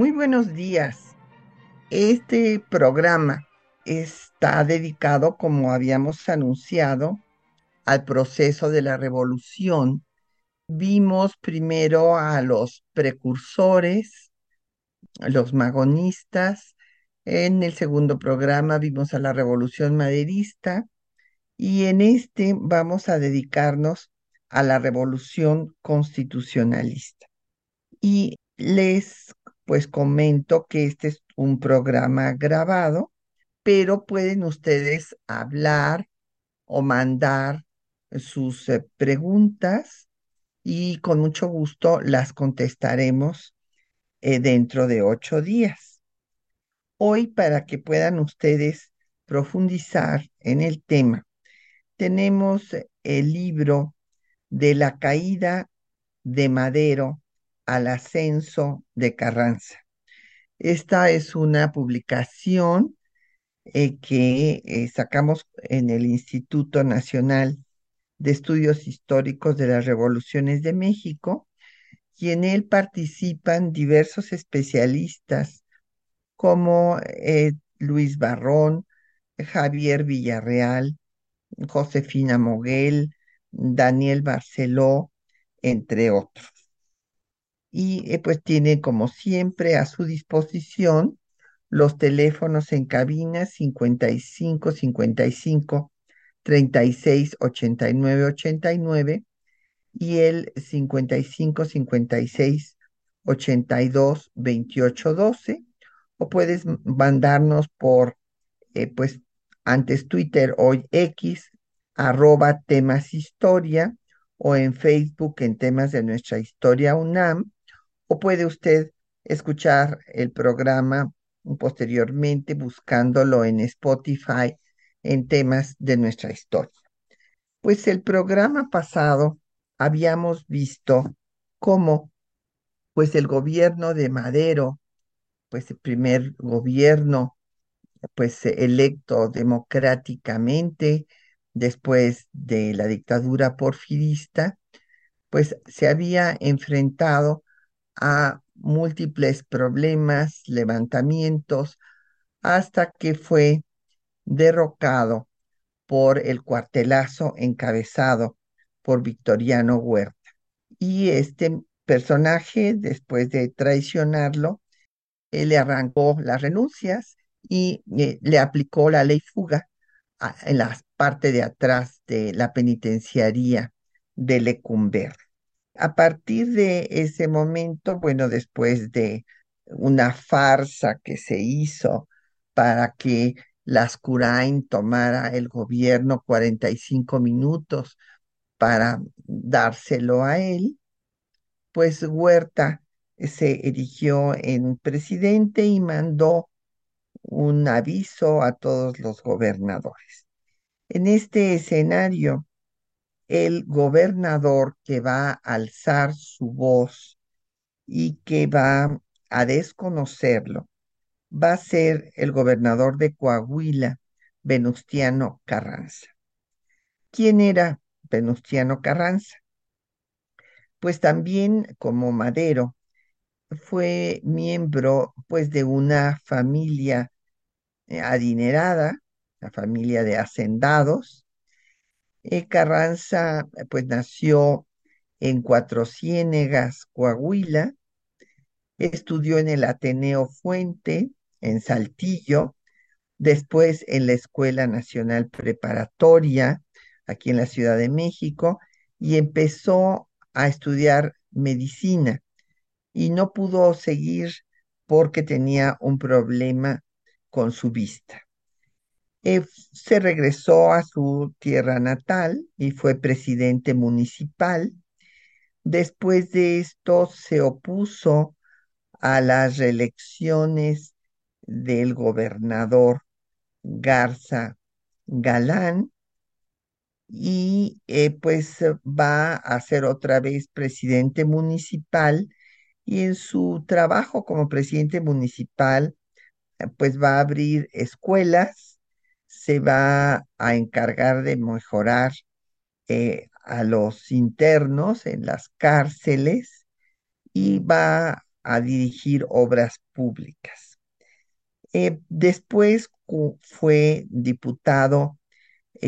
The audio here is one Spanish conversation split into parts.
Muy buenos días. Este programa está dedicado, como habíamos anunciado, al proceso de la revolución. Vimos primero a los precursores, los magonistas. En el segundo programa vimos a la revolución maderista y en este vamos a dedicarnos a la revolución constitucionalista. Y les pues comento que este es un programa grabado, pero pueden ustedes hablar o mandar sus eh, preguntas y con mucho gusto las contestaremos eh, dentro de ocho días. Hoy, para que puedan ustedes profundizar en el tema, tenemos el libro de la caída de Madero al ascenso de Carranza. Esta es una publicación eh, que eh, sacamos en el Instituto Nacional de Estudios Históricos de las Revoluciones de México y en él participan diversos especialistas como eh, Luis Barrón, Javier Villarreal, Josefina Moguel, Daniel Barceló, entre otros y eh, pues tiene como siempre a su disposición los teléfonos en cabina 55 55 36 89 89 y el 55 56 82 28 12 o puedes mandarnos por eh, pues antes Twitter hoy X arroba temas historia o en Facebook en temas de nuestra historia UNAM o puede usted escuchar el programa posteriormente buscándolo en Spotify en temas de nuestra historia. Pues el programa pasado habíamos visto cómo pues el gobierno de Madero, pues el primer gobierno pues electo democráticamente después de la dictadura porfirista, pues se había enfrentado a múltiples problemas, levantamientos, hasta que fue derrocado por el cuartelazo encabezado por Victoriano Huerta. Y este personaje, después de traicionarlo, él le arrancó las renuncias y eh, le aplicó la ley fuga en la parte de atrás de la penitenciaría de Lecumber. A partir de ese momento, bueno, después de una farsa que se hizo para que Lascurain tomara el gobierno 45 minutos para dárselo a él, pues Huerta se erigió en presidente y mandó un aviso a todos los gobernadores. En este escenario, el gobernador que va a alzar su voz y que va a desconocerlo va a ser el gobernador de Coahuila, Venustiano Carranza. ¿Quién era Venustiano Carranza? Pues también como Madero fue miembro pues de una familia eh, adinerada, la familia de hacendados, eh, Carranza, pues nació en Cuatro Ciénegas, Coahuila, estudió en el Ateneo Fuente, en Saltillo, después en la Escuela Nacional Preparatoria, aquí en la Ciudad de México, y empezó a estudiar medicina. Y no pudo seguir porque tenía un problema con su vista. Eh, se regresó a su tierra natal y fue presidente municipal. Después de esto se opuso a las reelecciones del gobernador Garza Galán y eh, pues va a ser otra vez presidente municipal y en su trabajo como presidente municipal eh, pues va a abrir escuelas, se va a encargar de mejorar eh, a los internos en las cárceles y va a dirigir obras públicas. después fue diputado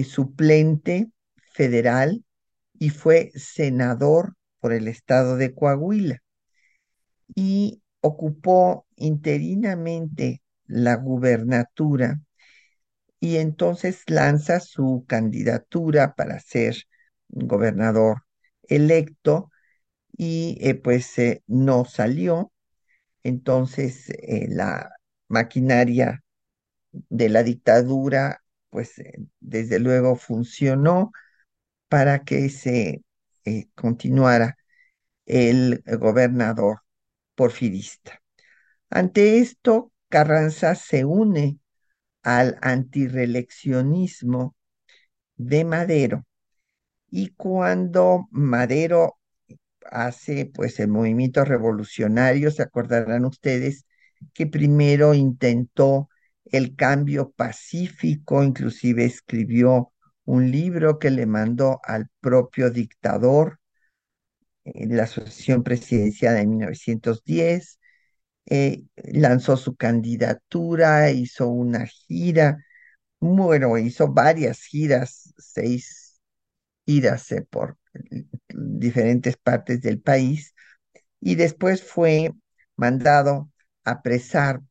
suplente federal y fue senador por el estado de Coahuila y ocupó interinamente la gubernatura y entonces lanza su candidatura para ser gobernador electo y eh, pues eh, no salió. Entonces eh, la maquinaria de la dictadura pues desde luego funcionó para que se continuara el gobernador porfirista. Ante esto, Carranza se une al antireleccionismo de Madero. Y cuando Madero hace pues el movimiento revolucionario, se acordarán ustedes que primero intentó el cambio pacífico, inclusive escribió un libro que le mandó al propio dictador en la Asociación Presidencial de 1910, eh, lanzó su candidatura, hizo una gira, bueno, hizo varias giras, seis giras eh, por diferentes partes del país, y después fue mandado a apresar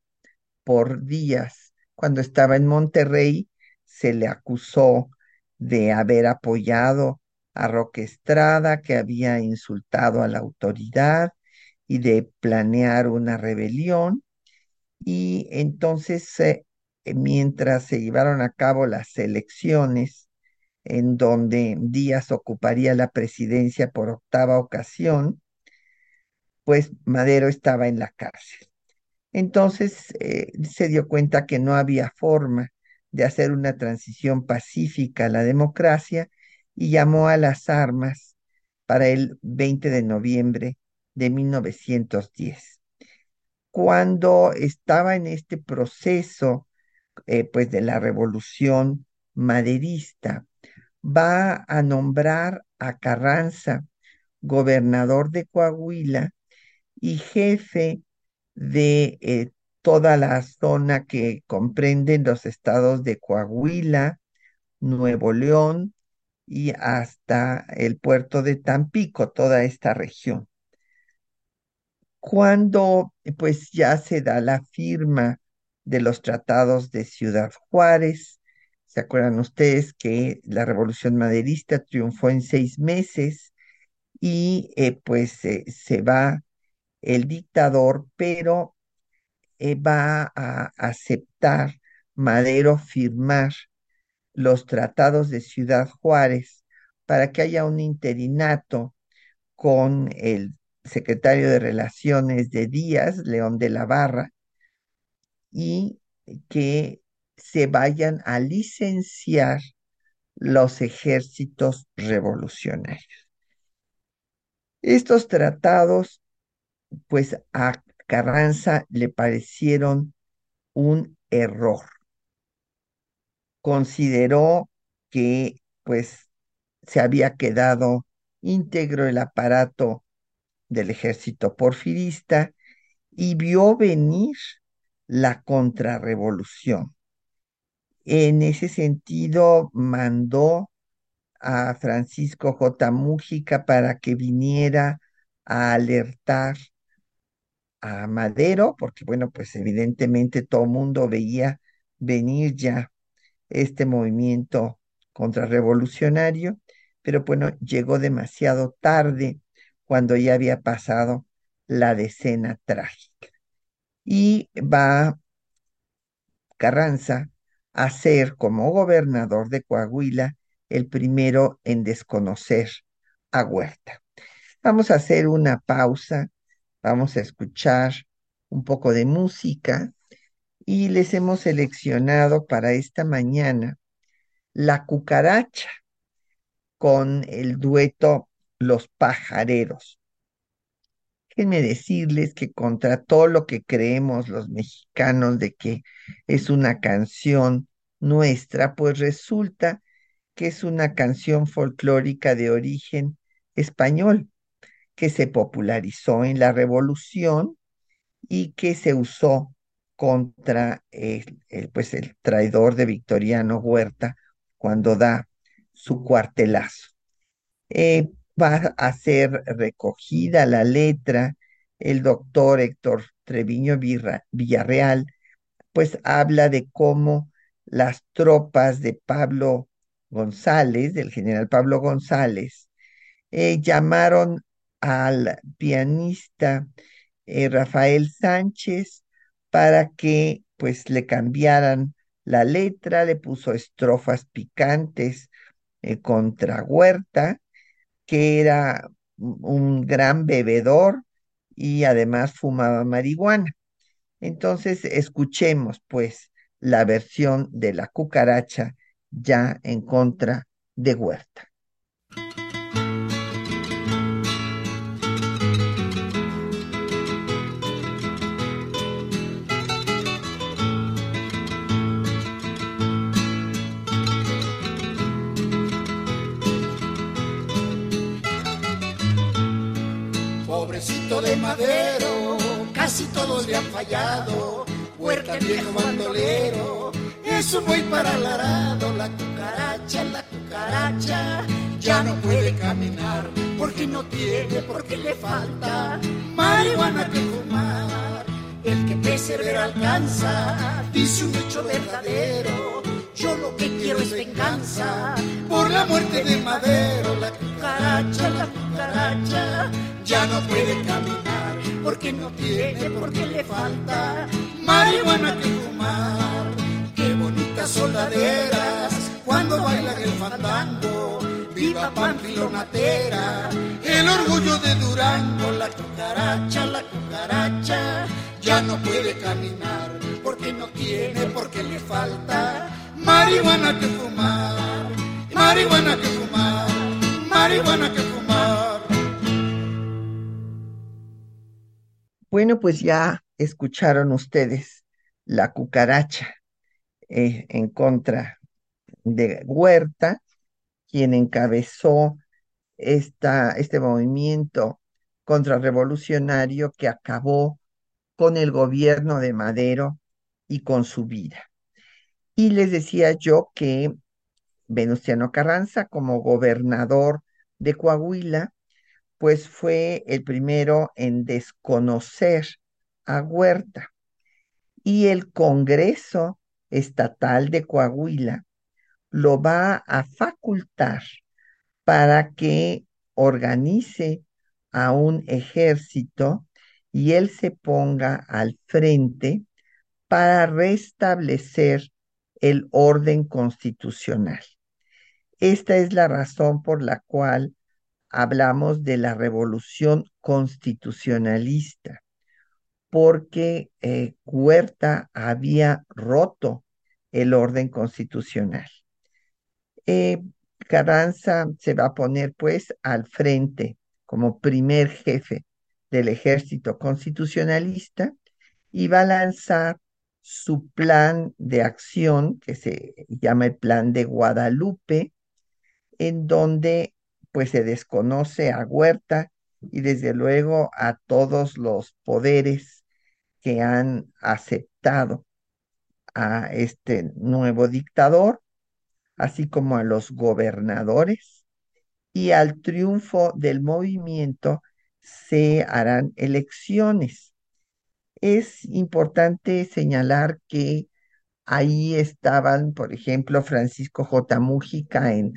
por días. Cuando estaba en Monterrey, se le acusó de haber apoyado a Roque Estrada, que había insultado a la autoridad y de planear una rebelión. Y entonces, eh, mientras se llevaron a cabo las elecciones, en donde Díaz ocuparía la presidencia por octava ocasión, pues Madero estaba en la cárcel. Entonces eh, se dio cuenta que no había forma de hacer una transición pacífica a la democracia y llamó a las armas para el 20 de noviembre de 1910. Cuando estaba en este proceso eh, pues de la revolución maderista, va a nombrar a Carranza gobernador de Coahuila y jefe de eh, toda la zona que comprenden los estados de Coahuila, Nuevo León y hasta el puerto de Tampico, toda esta región. Cuando pues ya se da la firma de los tratados de Ciudad Juárez, ¿se acuerdan ustedes que la revolución maderista triunfó en seis meses y eh, pues se va el dictador, pero eh, va a aceptar Madero firmar los tratados de Ciudad Juárez para que haya un interinato con el secretario de Relaciones de Díaz, León de la Barra, y que se vayan a licenciar los ejércitos revolucionarios. Estos tratados pues a Carranza le parecieron un error. Consideró que pues se había quedado íntegro el aparato del ejército porfirista y vio venir la contrarrevolución. En ese sentido, mandó a Francisco J. Mújica para que viniera a alertar a Madero, porque bueno, pues evidentemente todo el mundo veía venir ya este movimiento contrarrevolucionario, pero bueno, llegó demasiado tarde cuando ya había pasado la decena trágica. Y va Carranza a ser como gobernador de Coahuila el primero en desconocer a Huerta. Vamos a hacer una pausa, vamos a escuchar un poco de música y les hemos seleccionado para esta mañana La cucaracha con el dueto Los pajareros. Déjenme decirles que contra todo lo que creemos los mexicanos de que es una canción nuestra, pues resulta que es una canción folclórica de origen español que se popularizó en la Revolución y que se usó contra el, pues el traidor de Victoriano Huerta cuando da su cuartelazo. Eh, va a ser recogida la letra, el doctor Héctor Treviño Villarreal, pues habla de cómo las tropas de Pablo González, del general Pablo González, eh, llamaron al pianista eh, Rafael Sánchez para que pues le cambiaran la letra, le puso estrofas picantes eh, contra Huerta, que era un gran bebedor y además fumaba marihuana. Entonces, escuchemos pues la versión de la cucaracha ya en contra de Huerta. De madero, casi todos le han fallado. Huerta viejo bandolero, eso voy para el arado. La cucaracha, la cucaracha, ya no puede caminar porque no tiene, porque le falta marihuana que fumar. El que persevera alcanza, dice un hecho verdadero. Yo lo que quiero es venganza por la muerte de Madero. La cucaracha, la cucaracha, ya no puede caminar porque no tiene, porque le falta marihuana que fumar. Qué bonitas soldaderas cuando bailan el fandango. Viva Pampilonatera, el orgullo de Durango, la cucaracha, la cucaracha, ya no puede caminar porque no tiene, porque le falta marihuana que fumar, marihuana que fumar, marihuana que fumar. Bueno, pues ya escucharon ustedes la cucaracha eh, en contra de Huerta, quien encabezó esta, este movimiento contrarrevolucionario que acabó con el gobierno de Madero y con su vida. Y les decía yo que Venustiano Carranza, como gobernador de Coahuila, pues fue el primero en desconocer a Huerta. Y el Congreso Estatal de Coahuila lo va a facultar para que organice a un ejército y él se ponga al frente para restablecer el orden constitucional. Esta es la razón por la cual hablamos de la revolución constitucionalista, porque eh, Huerta había roto el orden constitucional. Eh, Carranza se va a poner pues al frente como primer jefe del ejército constitucionalista y va a lanzar su plan de acción, que se llama el Plan de Guadalupe, en donde pues se desconoce a Huerta y desde luego a todos los poderes que han aceptado a este nuevo dictador, así como a los gobernadores, y al triunfo del movimiento se harán elecciones es importante señalar que ahí estaban, por ejemplo, Francisco J. Mújica en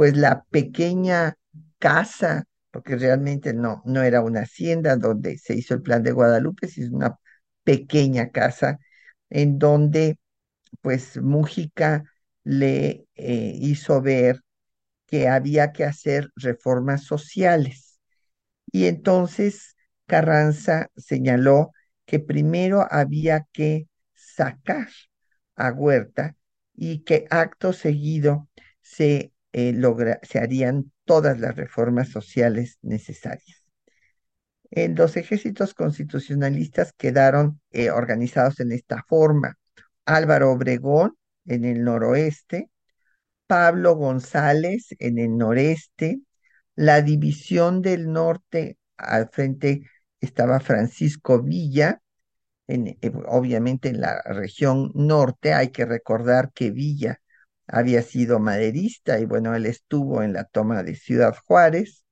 pues la pequeña casa, porque realmente no, no era una hacienda donde se hizo el plan de Guadalupe, sino una pequeña casa en donde pues Mújica le eh, hizo ver que había que hacer reformas sociales. Y entonces Carranza señaló que primero había que sacar a Huerta y que acto seguido se, eh, se harían todas las reformas sociales necesarias. En los ejércitos constitucionalistas quedaron eh, organizados en esta forma. Álvaro Obregón en el noroeste, Pablo González en el noreste, la división del norte al frente estaba Francisco Villa, en, eh, obviamente en la región norte hay que recordar que Villa había sido maderista y bueno, él estuvo en la toma de Ciudad Juárez.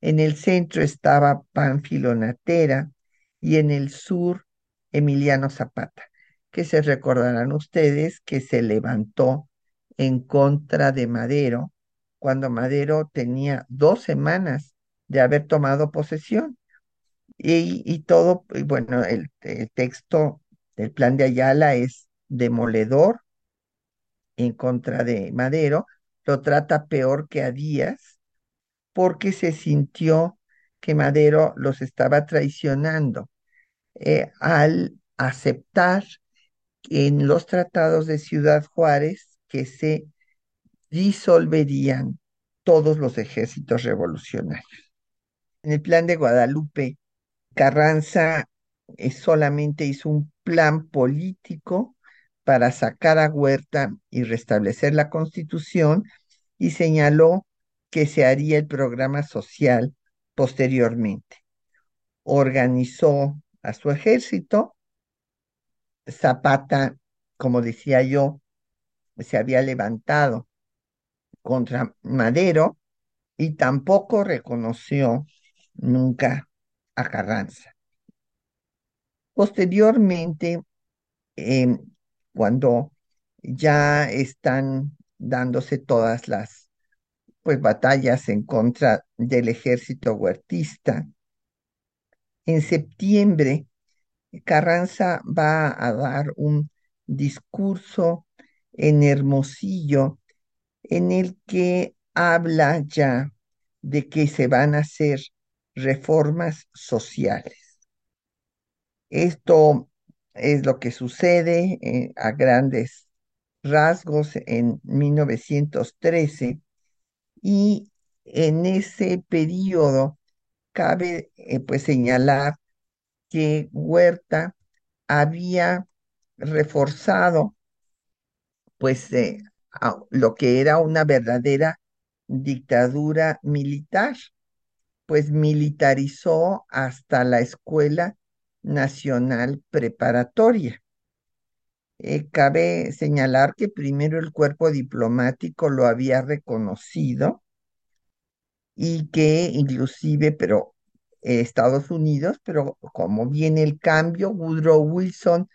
En el centro estaba Pánfilo Natera y en el sur Emiliano Zapata, que se recordarán ustedes que se levantó en contra de Madero cuando Madero tenía dos semanas de haber tomado posesión. Y, todo, bueno, el, el texto del plan de Ayala es demoledor en contra de Madero, lo trata peor que a Díaz, porque se sintió que Madero los estaba traicionando eh, al aceptar en los tratados de Ciudad Juárez que se disolverían todos los ejércitos revolucionarios. En el plan de Guadalupe, Carranza eh, solamente hizo un plan político para sacar a Huerta y restablecer la constitución y señaló que se haría el programa social posteriormente. Organizó a su ejército. Zapata, como decía yo, se había levantado contra Madero y tampoco reconoció nunca a Carranza. Posteriormente, em, cuando ya están dándose todas las pues batallas en contra del ejército huertista. En septiembre, Carranza va a dar un discurso en Hermosillo en el que habla ya de que se van a hacer reformas sociales. Esto es lo que sucede eh, a grandes rasgos en 1913 y en ese periodo cabe eh, pues señalar que Huerta había reforzado pues eh, lo que era una verdadera dictadura militar, pues militarizó hasta la Escuela Nacional Preparatoria. Eh, cabe señalar que primero el cuerpo diplomático lo había reconocido y que inclusive, pero Estados Unidos, pero como viene el cambio, Woodrow Wilson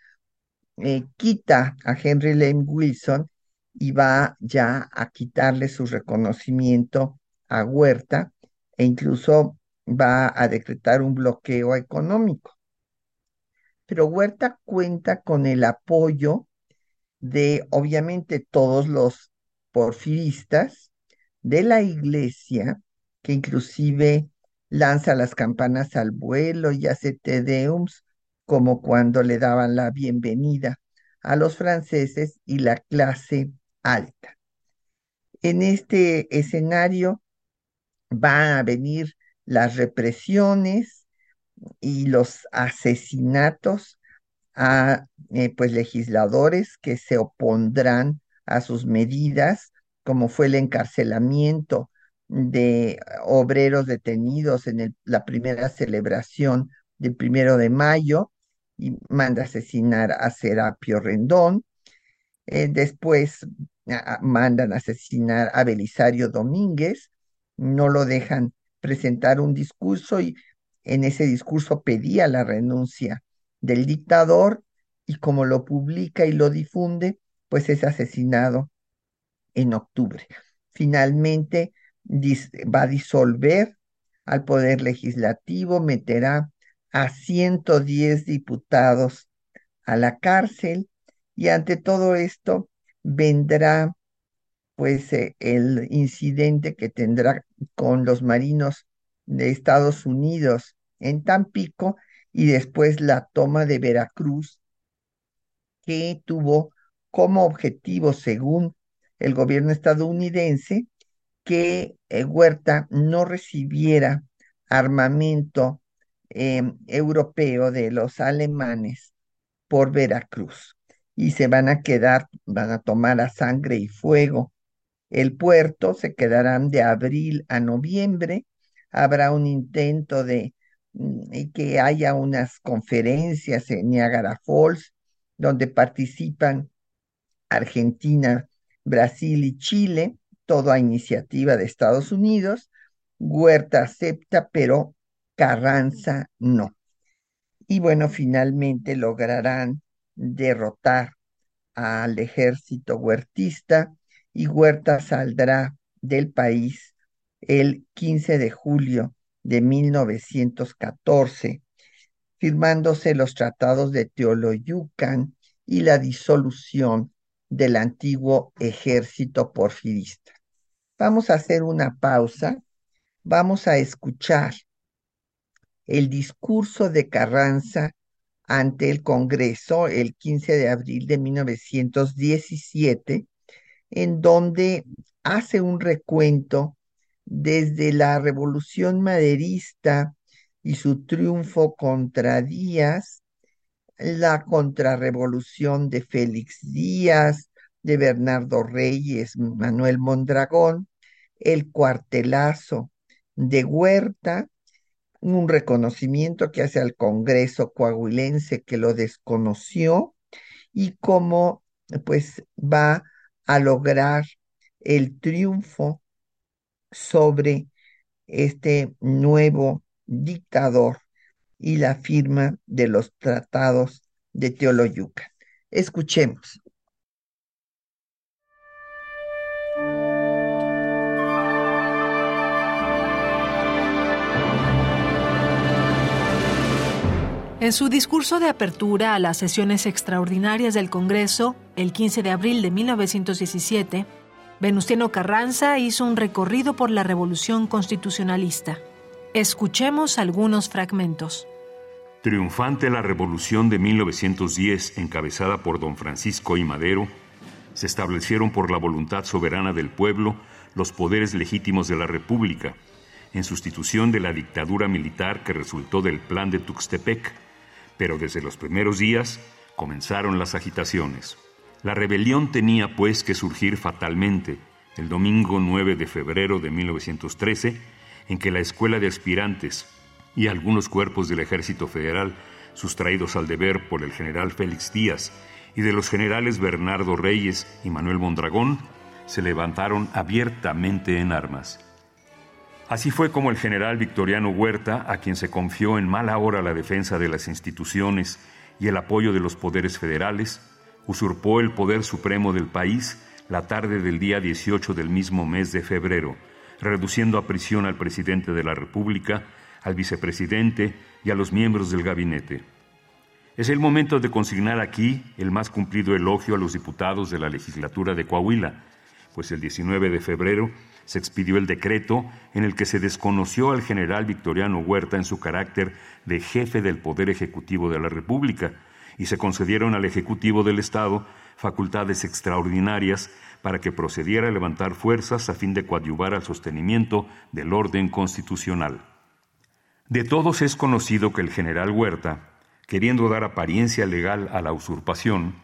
eh, quita a Henry Lane Wilson y va ya a quitarle su reconocimiento a Huerta e incluso va a decretar un bloqueo económico. Pero Huerta cuenta con el apoyo de, obviamente, todos los porfiristas, de la iglesia, que inclusive lanza las campanas al vuelo y hace tedeums, como cuando le daban la bienvenida a los franceses y la clase alta. En este escenario van a venir las represiones y los asesinatos a eh, pues legisladores que se opondrán a sus medidas, como fue el encarcelamiento de obreros detenidos en la primera celebración del primero de mayo y manda asesinar a Serapio Rendón. Eh, después mandan asesinar a Belisario Domínguez, no lo dejan presentar un discurso y en ese discurso pedía la renuncia del dictador y como lo publica y lo difunde, pues es asesinado en octubre. finalmente va a disolver al Poder Legislativo, meterá a 110 diputados a la cárcel y ante todo esto vendrá pues eh, el incidente que tendrá con los marinos de Estados Unidos en Tampico y después la toma de Veracruz que tuvo como objetivo, según el gobierno estadounidense, que eh, Huerta no recibiera armamento em, europeo de los alemanes por Veracruz. Y se van a quedar, van a tomar a sangre y fuego el puerto, se quedarán de abril a noviembre, habrá un intento de mm, que haya unas conferencias en Niagara Falls donde participan Argentina, Brasil y Chile, todo a iniciativa de Estados Unidos. Huerta acepta, pero Carranza no. Y bueno, finalmente lograrán derrotar al ejército huertista y Huerta saldrá del país el 15 de julio de 1914, firmándose los tratados de Teoloyucan y la disolución del antiguo ejército porfirista. Vamos a hacer una pausa, vamos a escuchar el discurso de Carranza ante el Congreso el 15 de abril de 1917, en donde hace un recuento desde la Revolución Maderista y su triunfo contra Díaz, la contrarrevolución de Félix Díaz, de Bernardo Reyes, Manuel Mondragón, el cuartelazo de Huerta, un reconocimiento que hace al Congreso coahuilense que lo desconoció y cómo pues va a lograr el triunfo sobre este nuevo dictador y la firma de los tratados de Teoloyuca. Escuchemos. En su discurso de apertura a las sesiones extraordinarias del Congreso, el 15 de abril de 1917, Venustiano Carranza hizo un recorrido por la Revolución Constitucionalista. Escuchemos algunos fragmentos. Triunfante la Revolución de 1910, encabezada por don Francisco I. Madero, se establecieron por la voluntad soberana del pueblo los poderes legítimos de la República, en sustitución de la dictadura militar que resultó del Plan de Tuxtepec pero desde los primeros días comenzaron las agitaciones. La rebelión tenía pues que surgir fatalmente el domingo 9 de febrero de 1913, en que la Escuela de Aspirantes y algunos cuerpos del Ejército Federal, sustraídos al deber por el general Félix Díaz y de los generales Bernardo Reyes y Manuel Mondragón, se levantaron abiertamente en armas. Así fue como el general Victoriano Huerta, a quien se confió en mala hora la defensa de las instituciones y el apoyo de los poderes federales, usurpó el poder supremo del país la tarde del día 18 del mismo mes de febrero, reduciendo a prisión al presidente de la República, al vicepresidente y a los miembros del gabinete. Es el momento de consignar aquí el más cumplido elogio a los diputados de la legislatura de Coahuila, pues el 19 de febrero se expidió el decreto en el que se desconoció al general Victoriano Huerta en su carácter de jefe del Poder Ejecutivo de la República y se concedieron al Ejecutivo del Estado facultades extraordinarias para que procediera a levantar fuerzas a fin de coadyuvar al sostenimiento del orden constitucional. De todos es conocido que el general Huerta, queriendo dar apariencia legal a la usurpación,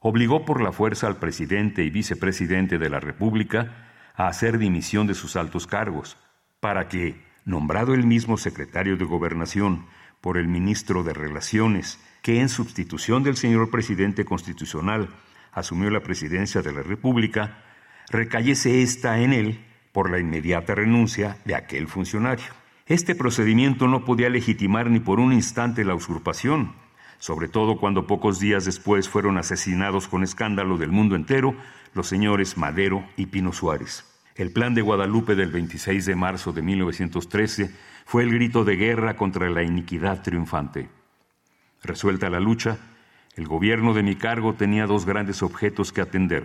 obligó por la fuerza al presidente y vicepresidente de la República a hacer dimisión de sus altos cargos, para que, nombrado el mismo secretario de Gobernación por el ministro de Relaciones, que en sustitución del señor presidente constitucional asumió la presidencia de la República, recayese ésta en él por la inmediata renuncia de aquel funcionario. Este procedimiento no podía legitimar ni por un instante la usurpación, sobre todo cuando pocos días después fueron asesinados con escándalo del mundo entero los señores Madero y Pino Suárez. El Plan de Guadalupe del 26 de marzo de 1913 fue el grito de guerra contra la iniquidad triunfante. Resuelta la lucha, el gobierno de mi cargo tenía dos grandes objetos que atender.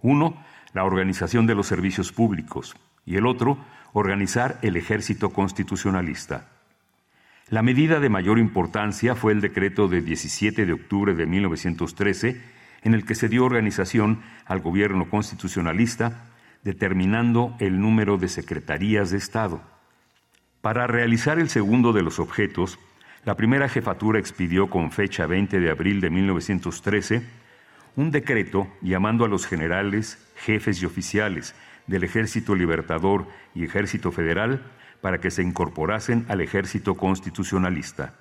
Uno, la organización de los servicios públicos y el otro, organizar el ejército constitucionalista. La medida de mayor importancia fue el decreto de 17 de octubre de 1913, en el que se dio organización al gobierno constitucionalista determinando el número de secretarías de Estado. Para realizar el segundo de los objetos, la primera jefatura expidió con fecha 20 de abril de 1913 un decreto llamando a los generales, jefes y oficiales del Ejército Libertador y Ejército Federal para que se incorporasen al Ejército Constitucionalista.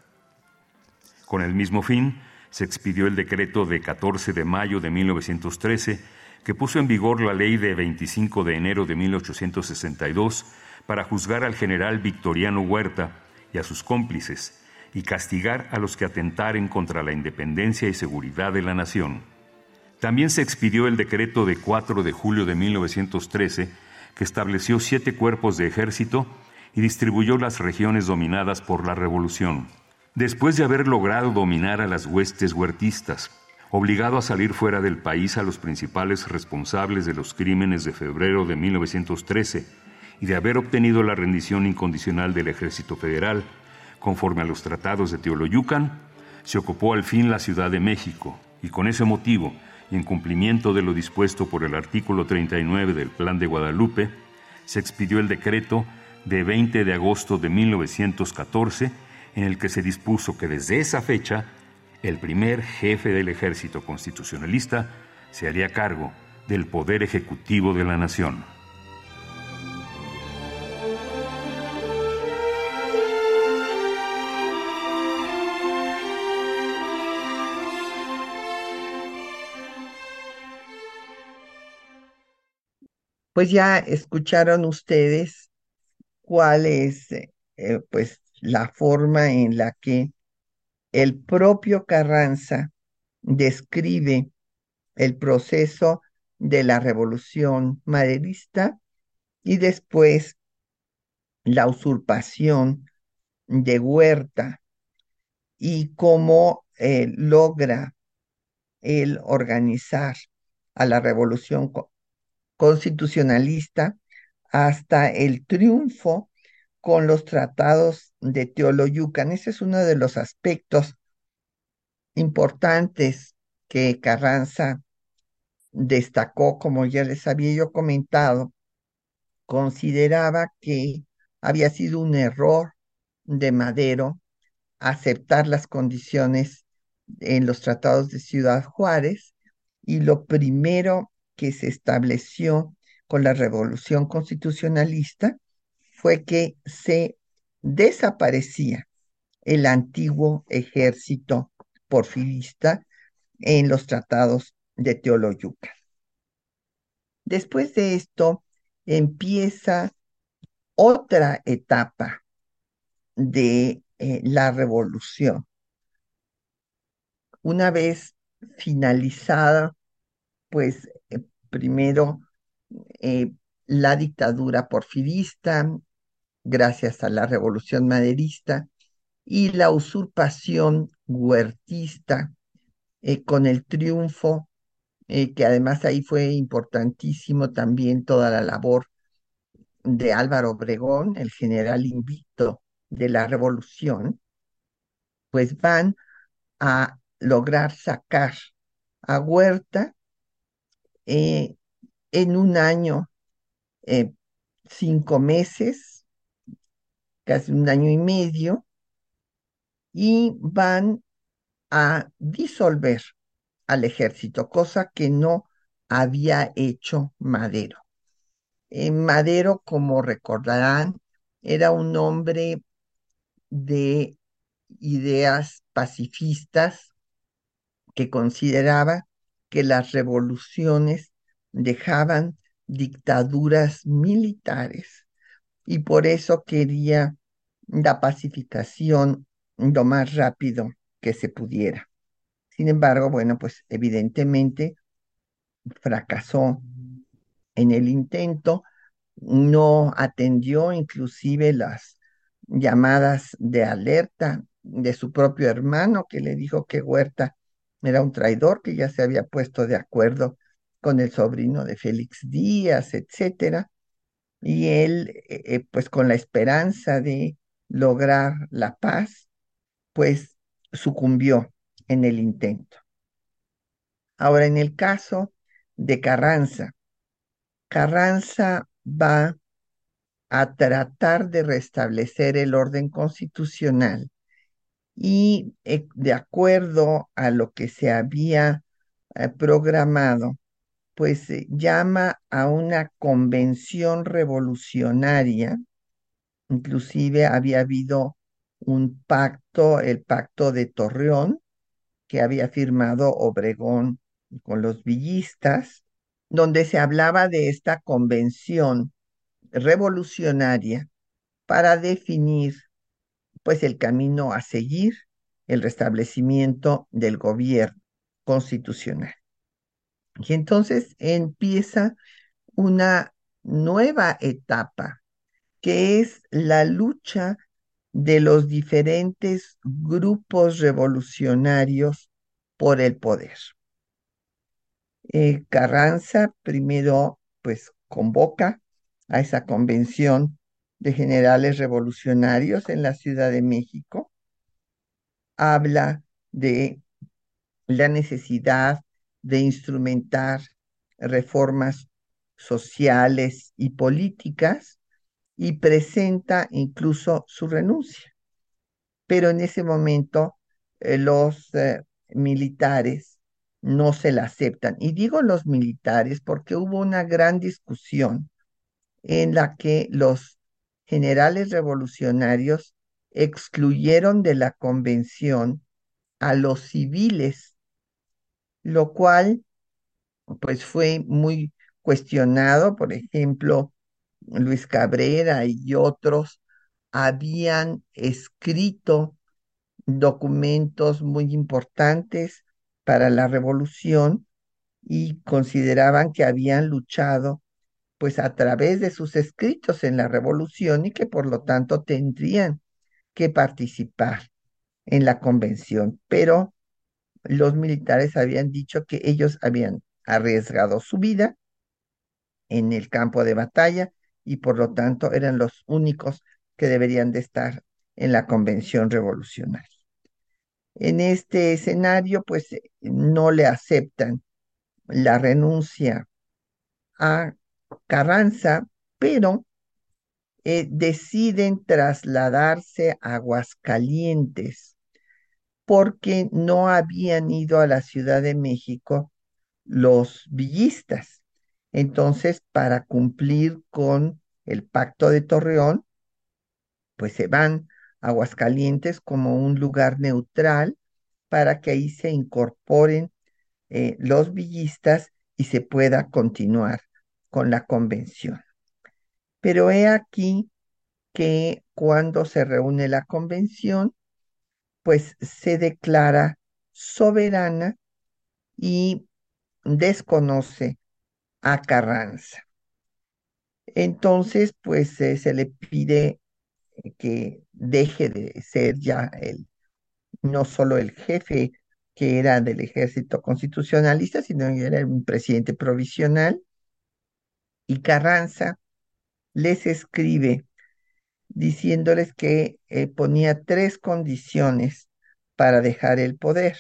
Con el mismo fin, se expidió el decreto de 14 de mayo de 1913 que puso en vigor la ley de 25 de enero de 1862 para juzgar al general Victoriano Huerta y a sus cómplices y castigar a los que atentaren contra la independencia y seguridad de la nación. También se expidió el decreto de 4 de julio de 1913 que estableció siete cuerpos de ejército y distribuyó las regiones dominadas por la revolución. Después de haber logrado dominar a las huestes huertistas, obligado a salir fuera del país a los principales responsables de los crímenes de febrero de 1913 y de haber obtenido la rendición incondicional del Ejército Federal, conforme a los tratados de Teoloyucan, se ocupó al fin la Ciudad de México y con ese motivo y en cumplimiento de lo dispuesto por el artículo 39 del Plan de Guadalupe, se expidió el decreto de 20 de agosto de 1914 en el que se dispuso que desde esa fecha el primer jefe del ejército constitucionalista se haría cargo del poder ejecutivo de la nación. Pues ya escucharon ustedes cuál es eh, pues la forma en la que el propio Carranza describe el proceso de la revolución maderista y después la usurpación de Huerta y cómo eh, logra el organizar a la revolución constitucionalista hasta el triunfo con los tratados de Teoloyucan. Ese es uno de los aspectos importantes que Carranza destacó, como ya les había yo comentado, consideraba que había sido un error de Madero aceptar las condiciones en los tratados de Ciudad Juárez y lo primero que se estableció con la revolución constitucionalista fue que se desaparecía el antiguo ejército porfirista en los tratados de Teoloyuca. Después de esto empieza otra etapa de eh, la revolución. Una vez finalizada, pues primero eh, la dictadura porfirista, gracias a la revolución maderista y la usurpación huertista eh, con el triunfo, eh, que además ahí fue importantísimo también toda la labor de Álvaro Obregón, el general invicto de la revolución, pues van a lograr sacar a Huerta eh, en un año, cinco meses, casi un año y medio, y van a disolver al ejército, cosa que no había hecho Madero. Madero, como recordarán, era un hombre de ideas pacifistas que consideraba que las revoluciones dejaban dictaduras militares y por eso quería la pacificación lo más rápido que se pudiera. Sin embargo, bueno, pues evidentemente fracasó en el intento no atendió inclusive las llamadas de alerta de su propio hermano que le dijo que Huerta era un traidor, que ya se había puesto de acuerdo con el sobrino de Félix Díaz, etcétera. Y él, eh, eh, pues con la esperanza de lograr la paz, pues sucumbió en el intento. Ahora, en el caso de Carranza, Carranza va a tratar de restablecer el orden constitucional y eh, de acuerdo a lo que se había eh, programado, pues eh, llama a una convención revolucionaria, inclusive había habido un pacto, el pacto de Torreón, que había firmado Obregón con los villistas, donde se hablaba de esta convención revolucionaria para definir pues el camino a seguir, el restablecimiento del gobierno constitucional. Y entonces empieza una nueva etapa, que es la lucha de los diferentes grupos revolucionarios por el poder. Eh, Carranza primero pues convoca a esa convención de generales revolucionarios en la Ciudad de México, habla de la necesidad de instrumentar reformas sociales y políticas y presenta incluso su renuncia. Pero en ese momento eh, los eh, militares no se la aceptan. Y digo los militares porque hubo una gran discusión en la que los generales revolucionarios excluyeron de la convención a los civiles, lo cual pues fue muy cuestionado, por ejemplo, Luis Cabrera y otros habían escrito documentos muy importantes para la revolución y consideraban que habían luchado pues a través de sus escritos en la revolución y que por lo tanto tendrían que participar en la convención. Pero los militares habían dicho que ellos habían arriesgado su vida en el campo de batalla y por lo tanto eran los únicos que deberían de estar en la convención revolucionaria. En este escenario, pues no le aceptan la renuncia a Carranza, pero eh, deciden trasladarse a Aguascalientes porque no habían ido a la Ciudad de México los villistas. Entonces, para cumplir con el pacto de Torreón, pues se van a Aguascalientes como un lugar neutral para que ahí se incorporen eh, los villistas y se pueda continuar con la convención. Pero he aquí que cuando se reúne la convención, pues se declara soberana y desconoce a Carranza. Entonces, pues se le pide que deje de ser ya el, no solo el jefe que era del ejército constitucionalista, sino que era un presidente provisional y Carranza les escribe diciéndoles que eh, ponía tres condiciones para dejar el poder.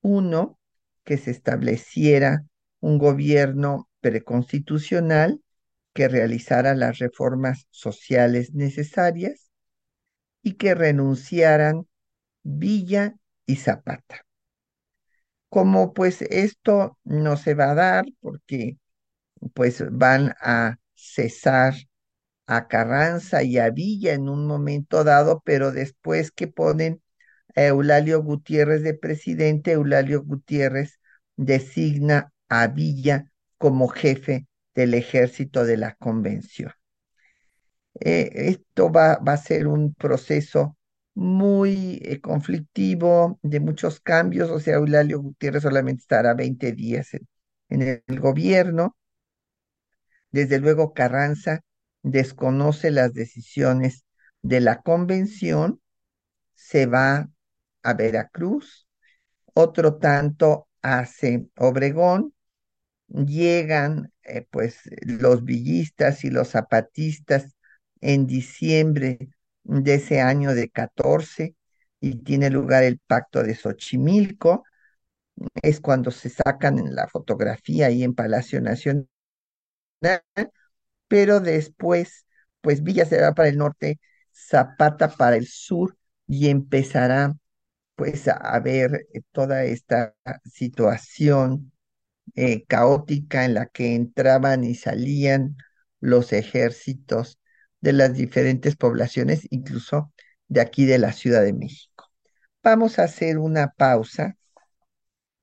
Uno, que se estableciera un gobierno preconstitucional que realizara las reformas sociales necesarias y que renunciaran Villa y Zapata. Como pues esto no se va a dar porque pues van a cesar a Carranza y a Villa en un momento dado, pero después que ponen a Eulalio Gutiérrez de presidente, Eulalio Gutiérrez designa a Villa como jefe del ejército de la convención. Eh, esto va, a ser un proceso muy eh, conflictivo, de muchos cambios, o sea, Eulalio Gutiérrez solamente estará 20 días en el gobierno, Desde luego Carranza desconoce las decisiones de la convención, se va a Veracruz, otro tanto hace Obregón, llegan eh, pues los villistas y los zapatistas en diciembre de ese año de 14 y tiene lugar el pacto de Xochimilco, es cuando se sacan en la fotografía ahí en Palacio Nacional, pero después, pues Villa se va para el norte, Zapata para el sur y empezará pues a ver eh, toda esta situación eh, caótica en la que entraban y salían los ejércitos de las diferentes poblaciones, incluso de aquí de la Ciudad de México. Vamos a hacer una pausa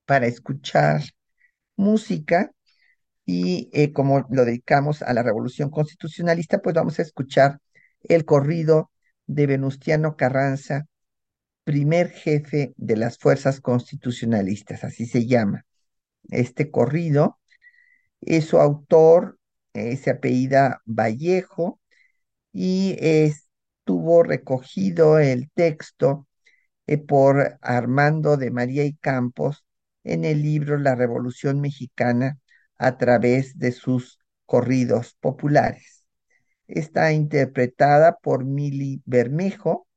para escuchar música y eh, como lo dedicamos a la Revolución Constitucionalista, pues vamos a escuchar el corrido de Venustiano Carranza, primer jefe de las fuerzas constitucionalistas, así se llama este corrido. Es su autor eh, se apellida Vallejo y estuvo recogido el texto eh, por Armando de María y Campos en el libro La Revolución Mexicana a través de sus corridos populares. Está interpretada por Mili Bermejo,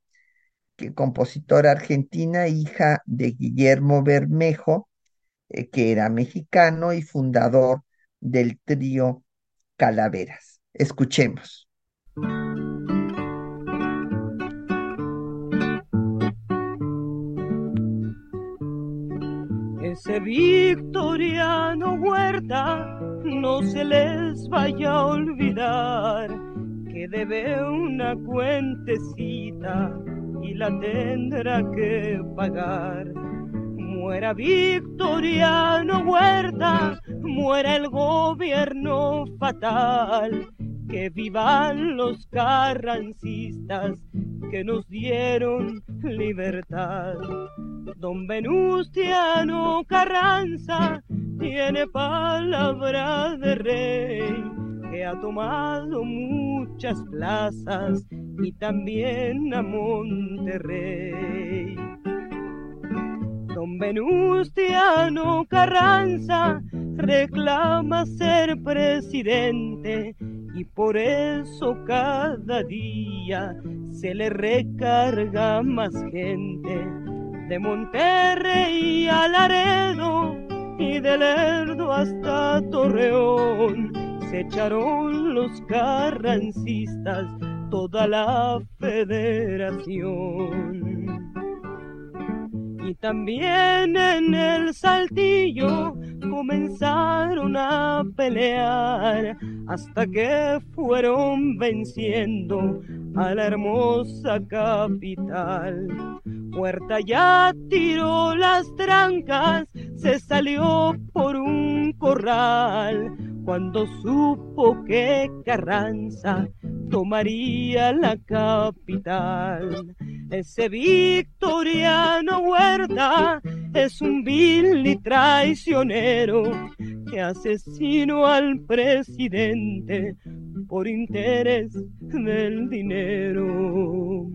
que compositora argentina, hija de Guillermo Bermejo, eh, que era mexicano y fundador del trío Calaveras. Escuchemos. Ese victoriano huerta no se les vaya a olvidar que debe una cuentecita y la tendrá que pagar. Muera Victoriano Huerta, muera el gobierno fatal, que vivan los carrancistas que nos dieron libertad. Don Venustiano Carranza tiene palabra de rey, que ha tomado muchas plazas y también a Monterrey. Don Venustiano Carranza reclama ser presidente y por eso cada día se le recarga más gente de Monterrey a Laredo y de Lerdo hasta Torreón se echaron los carrancistas toda la federación. Y también en el saltillo comenzaron a pelear hasta que fueron venciendo a la hermosa capital. Puerta ya tiró las trancas, se salió por un corral cuando supo que Carranza tomaría la capital. Ese victoriano Huerta es un vil y traicionero que asesinó al presidente por interés del dinero.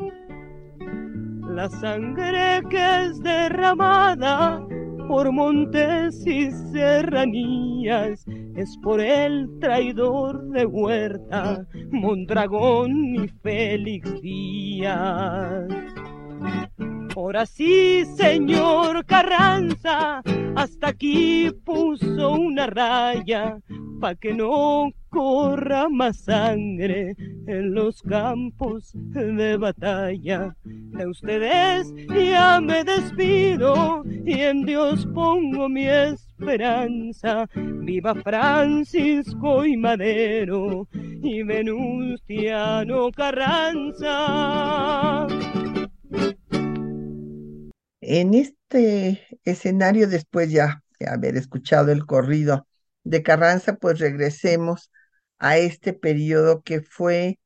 La sangre que es derramada por montes y serranías, es por el traidor de Huerta, Mondragón y Félix Díaz. Ahora sí, señor Carranza, hasta aquí puso una raya pa' que no corra más sangre en los campos de batalla. De ustedes ya me despido y en Dios pongo mi esperanza. Viva Francisco y Madero y Venustiano Carranza. En este escenario, después ya de haber escuchado el corrido de Carranza, pues regresemos a este periodo que fue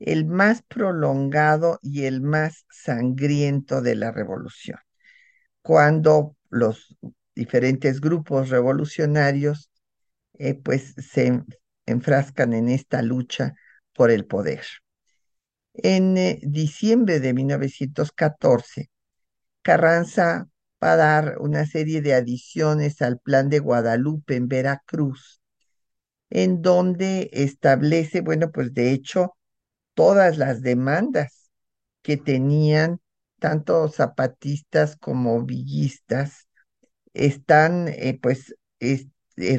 el más prolongado y el más sangriento de la revolución, cuando los diferentes grupos revolucionarios eh, pues se enfrascan en esta lucha por el poder. En eh, diciembre de 1914, Carranza va a dar una serie de adiciones al plan de Guadalupe en Veracruz, en donde establece, bueno, pues de hecho, todas las demandas que tenían tanto zapatistas como villistas, están, eh, pues, eh,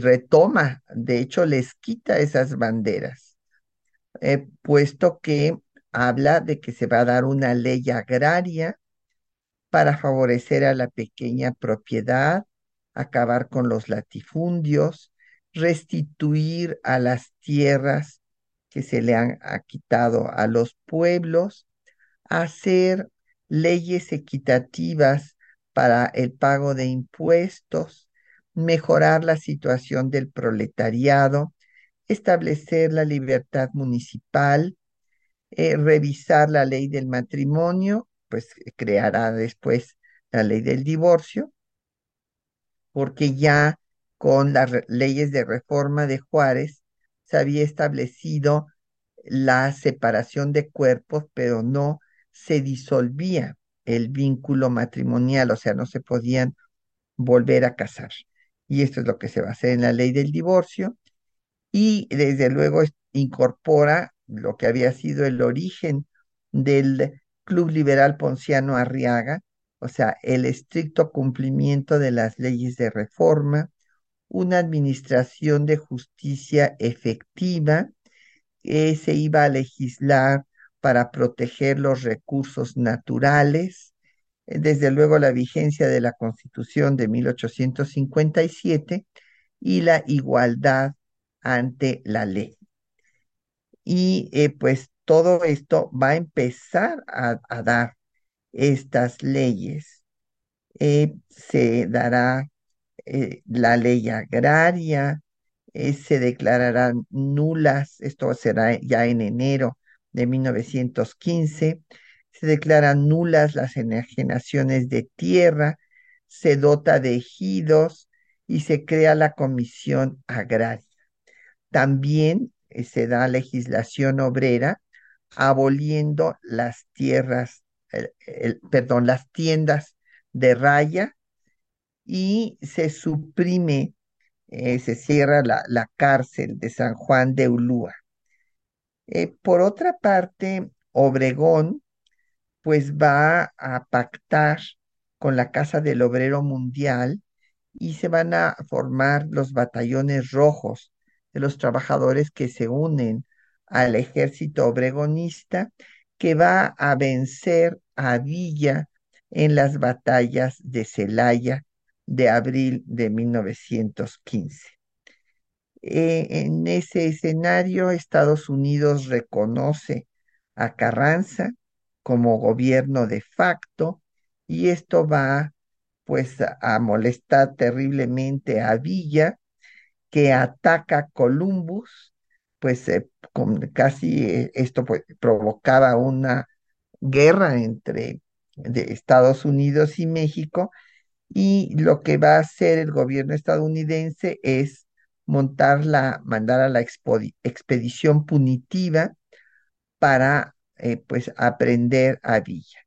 retoma, de hecho, les quita esas banderas, eh, puesto que habla de que se va a dar una ley agraria para favorecer a la pequeña propiedad, acabar con los latifundios, restituir a las tierras que se le han quitado a los pueblos, hacer leyes equitativas para el pago de impuestos, mejorar la situación del proletariado, establecer la libertad municipal, eh, revisar la ley del matrimonio, pues creará después la ley del divorcio, porque ya con las leyes de reforma de Juárez se había establecido la separación de cuerpos, pero no se disolvía el vínculo matrimonial, o sea, no se podían volver a casar. Y esto es lo que se va a hacer en la ley del divorcio. Y desde luego incorpora lo que había sido el origen del Club Liberal Ponciano Arriaga, o sea, el estricto cumplimiento de las leyes de reforma, una administración de justicia efectiva, que se iba a legislar para proteger los recursos naturales, desde luego la vigencia de la Constitución de 1857 y la igualdad ante la ley. Y eh, pues todo esto va a empezar a, dar estas leyes. Eh, se dará eh, la ley agraria, se declararán nulas, esto será ya en enero de 1915, se declaran nulas las enajenaciones de tierra, se dota de ejidos y se crea la comisión agraria. También eh, se da legislación obrera aboliendo las tierras, perdón, las tiendas de raya y se suprime, eh, se cierra la, la, cárcel de San Juan de Ulúa. Eh, por otra parte, Obregón pues va a pactar con la Casa del Obrero Mundial y se van a formar los batallones rojos de los trabajadores que se unen al ejército obregonista que va a vencer a Villa en las batallas de Celaya de abril de 1915. Eh, en ese escenario, Estados Unidos reconoce a Carranza como gobierno de facto y esto va pues a molestar terriblemente a Villa que ataca Columbus, pues eh, con casi eh, esto pues, provocaba una guerra entre Estados Unidos y México y lo que va a hacer el gobierno estadounidense es montar la, mandar a la expedición punitiva para eh, pues aprender a Villa.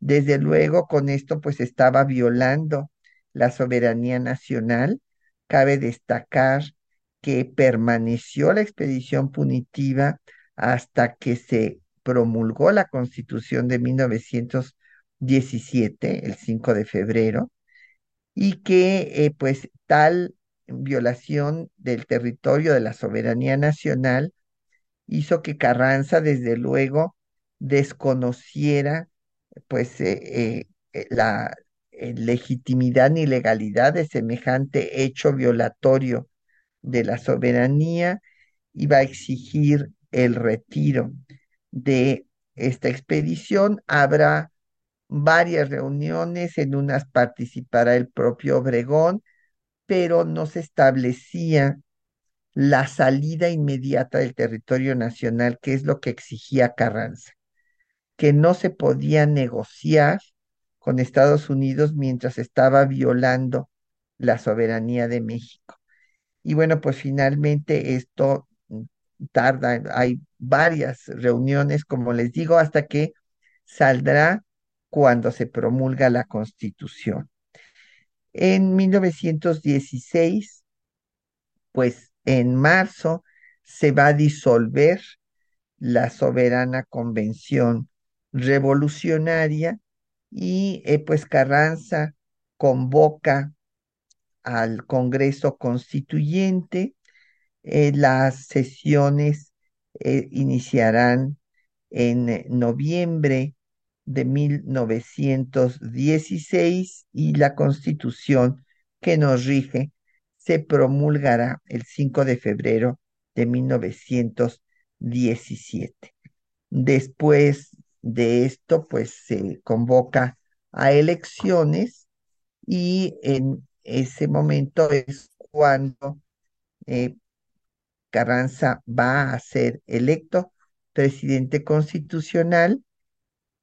Desde luego con esto pues estaba violando la soberanía nacional. Cabe destacar que permaneció la expedición punitiva hasta que se promulgó la constitución de 1917, el 5 de febrero, y que eh, pues tal violación del territorio de la soberanía nacional hizo que Carranza desde luego desconociera pues eh, eh, la legitimidad ni legalidad de semejante hecho violatorio de la soberanía iba a exigir el retiro de esta expedición. Habrá varias reuniones, en unas participará el propio Obregón, pero no se establecía la salida inmediata del territorio nacional, que es lo que exigía Carranza, que no se podía negociar con Estados Unidos mientras estaba violando la soberanía de México. Y bueno, pues finalmente esto tarda, hay varias reuniones, como les digo, hasta que saldrá cuando se promulga la Constitución. En 1916, pues en marzo se va a disolver la soberana convención revolucionaria y eh, pues Carranza convoca al Congreso Constituyente. Eh, las sesiones eh, iniciarán en noviembre de 1916 y la constitución que nos rige se promulgará el 5 de febrero de 1917. Después de esto, pues se convoca a elecciones y en ese momento es cuando eh, Carranza va a ser electo presidente constitucional,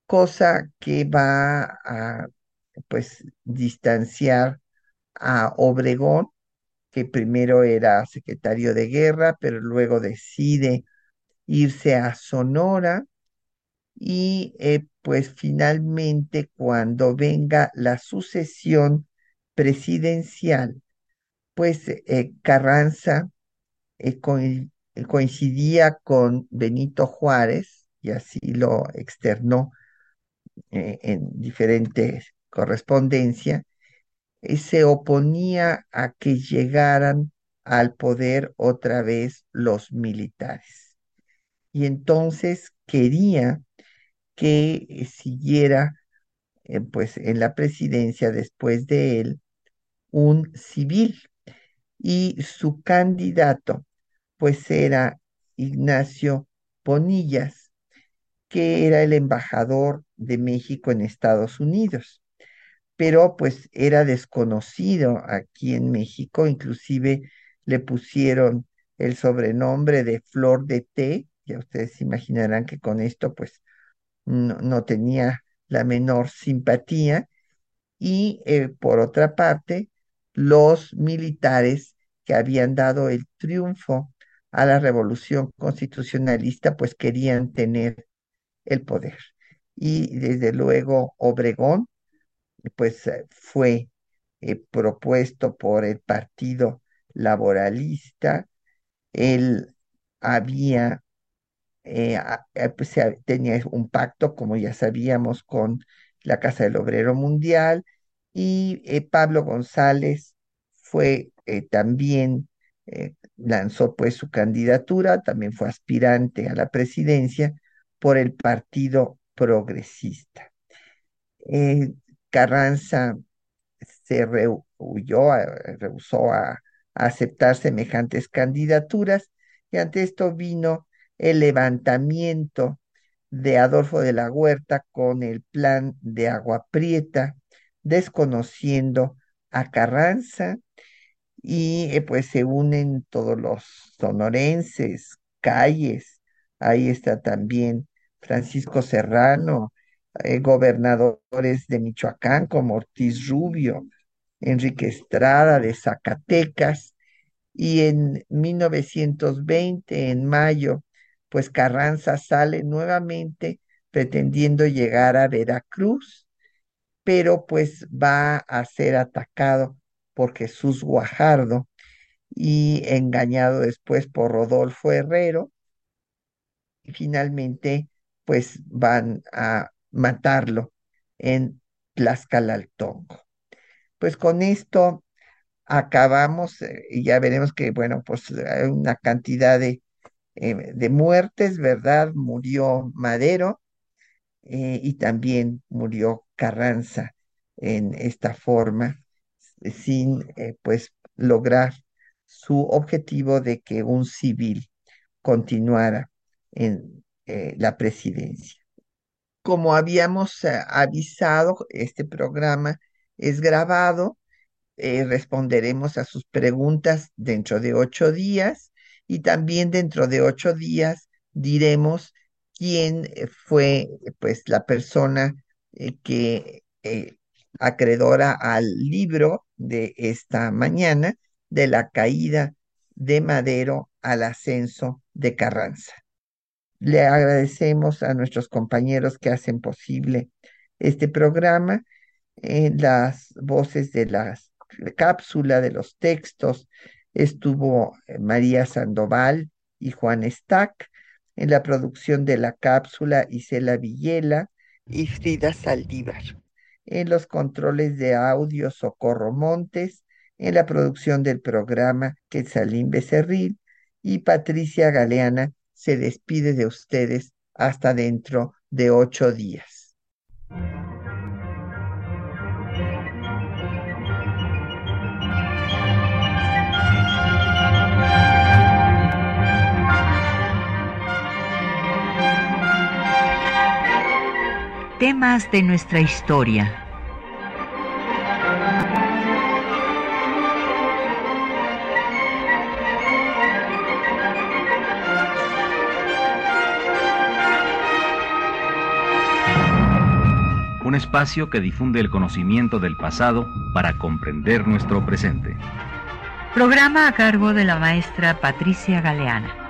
cosa que va a pues distanciar a Obregón, que primero era secretario de guerra, pero luego decide irse a Sonora y eh, pues finalmente cuando venga la sucesión presidencial, pues eh, Carranza eh, coincidía con Benito Juárez y así lo externó en diferentes correspondencias, y se oponía a que llegaran al poder otra vez los militares. Y entonces quería que eh, siguiera eh, pues en la presidencia después de él un civil y su candidato pues era Ignacio Bonillas, que era el embajador de México en Estados Unidos, pero pues era desconocido aquí en México, inclusive le pusieron el sobrenombre de Flor de Té, ya ustedes imaginarán que con esto pues no, tenía la menor simpatía. Y eh, por otra parte, los militares que habían dado el triunfo a la revolución constitucionalista, pues querían tener el poder. Y desde luego Obregón, pues eh, fue eh, propuesto por el Partido Laboralista. Él había eh, eh, pues, tenía un pacto, como ya sabíamos, con la Casa del Obrero Mundial y Pablo González fue también, lanzó pues su candidatura, también fue aspirante a la presidencia por el Partido Progresista. Carranza se rehuyó, rehusó a, a aceptar semejantes candidaturas y ante esto vino el levantamiento de Adolfo de la Huerta con el plan de Agua Prieta, desconociendo a Carranza y eh, pues se unen todos los sonorenses, calles, ahí está también Francisco Serrano, eh, gobernadores de Michoacán como Ortiz Rubio, Enrique Estrada de Zacatecas, y en 1920, en mayo, pues Carranza sale nuevamente pretendiendo llegar a Veracruz, pero pues va a ser atacado por Jesús Guajardo y engañado después por Rodolfo Herrero, y finalmente pues van a matarlo en Tlaxcalaltongo. Pues con esto acabamos eh, y ya veremos que, bueno, pues hay una cantidad de eh, de muertes, ¿verdad? Murió Madero eh, y también murió Carranza en esta forma, sin pues lograr su objetivo de que un civil continuara en la presidencia. Como habíamos avisado, este programa es grabado, responderemos a sus preguntas dentro de ocho días y también dentro de ocho días diremos quién eh, fue pues la persona eh, que eh, acreedora al libro de esta mañana de la caída de Madero al ascenso de Carranza. Le agradecemos a nuestros compañeros que hacen posible este programa en las voces de la cápsula de los textos. Estuvo eh, María Sandoval y Juan Stack, en la producción de la cápsula Isela Villela y Frida Saldívar, en los controles de audio Socorro Montes, en la producción del programa Quetzalín Becerril y Patricia Galeana se despide de ustedes hasta dentro de ocho días. Temas de nuestra historia. Espacio que difunde el conocimiento del pasado para comprender nuestro presente. Programa a cargo de la maestra Patricia Galeana.